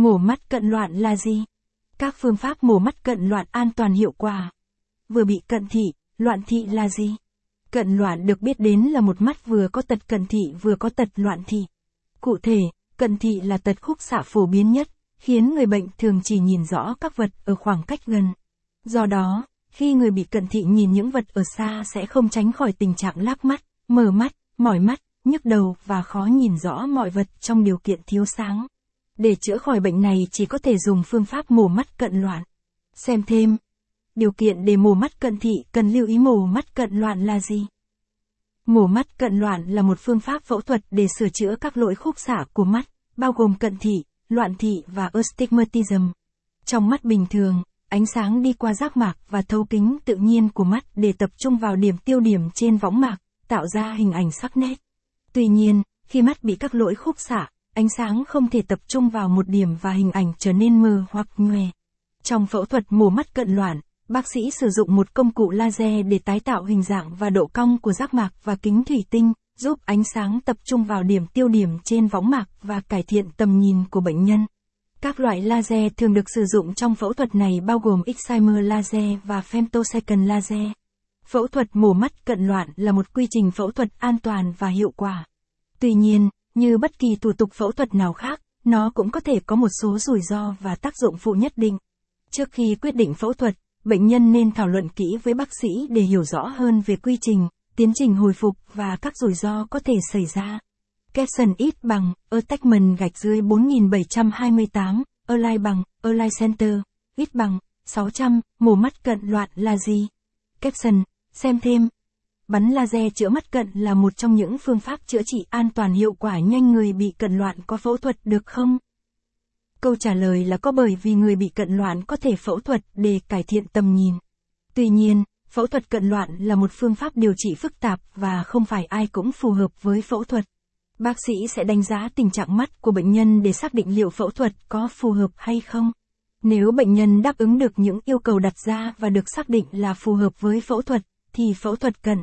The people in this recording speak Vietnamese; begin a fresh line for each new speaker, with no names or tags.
Mổ mắt cận loạn là gì? Các phương pháp mổ mắt cận loạn an toàn hiệu quả. Vừa bị cận thị, loạn thị là gì? Cận loạn được biết đến là một mắt vừa có tật cận thị vừa có tật loạn thị. Cụ thể, cận thị là tật khúc xạ phổ biến nhất, khiến người bệnh thường chỉ nhìn rõ các vật ở khoảng cách gần. Do đó, khi người bị cận thị nhìn những vật ở xa sẽ không tránh khỏi tình trạng lác mắt, mờ mắt, mỏi mắt, nhức đầu và khó nhìn rõ mọi vật trong điều kiện thiếu sáng. Để chữa khỏi bệnh này chỉ có thể dùng phương pháp mổ mắt cận loạn. Xem thêm. Điều kiện để mổ mắt cận thị cần lưu ý mổ mắt cận loạn là gì? Mổ mắt cận loạn là một phương pháp phẫu thuật để sửa chữa các lỗi khúc xạ của mắt, bao gồm cận thị, loạn thị và astigmatism. Trong mắt bình thường, ánh sáng đi qua giác mạc và thấu kính tự nhiên của mắt để tập trung vào điểm tiêu điểm trên võng mạc, tạo ra hình ảnh sắc nét. Tuy nhiên, khi mắt bị các lỗi khúc xạ, ánh sáng không thể tập trung vào một điểm và hình ảnh trở nên mờ hoặc nhòe. Trong phẫu thuật mổ mắt cận loạn, bác sĩ sử dụng một công cụ laser để tái tạo hình dạng và độ cong của giác mạc và kính thủy tinh, giúp ánh sáng tập trung vào điểm tiêu điểm trên võng mạc và cải thiện tầm nhìn của bệnh nhân. Các loại laser thường được sử dụng trong phẫu thuật này bao gồm excimer laser và femtosecond laser. Phẫu thuật mổ mắt cận loạn là một quy trình phẫu thuật an toàn và hiệu quả. Tuy nhiên, như bất kỳ thủ tục phẫu thuật nào khác, nó cũng có thể có một số rủi ro và tác dụng phụ nhất định. Trước khi quyết định phẫu thuật, bệnh nhân nên thảo luận kỹ với bác sĩ để hiểu rõ hơn về quy trình, tiến trình hồi phục và các rủi ro có thể xảy ra. Capson ít bằng, attachment gạch dưới 4728, align bằng, align center, ít bằng, 600, mổ mắt cận loạn là gì? Capson, xem thêm. Bắn laser chữa mắt cận là một trong những phương pháp chữa trị an toàn hiệu quả nhanh người bị cận loạn có phẫu thuật được không? Câu trả lời là có bởi vì người bị cận loạn có thể phẫu thuật để cải thiện tầm nhìn. Tuy nhiên, phẫu thuật cận loạn là một phương pháp điều trị phức tạp và không phải ai cũng phù hợp với phẫu thuật. Bác sĩ sẽ đánh giá tình trạng mắt của bệnh nhân để xác định liệu phẫu thuật có phù hợp hay không. Nếu bệnh nhân đáp ứng được những yêu cầu đặt ra và được xác định là phù hợp với phẫu thuật, thì phẫu thuật cận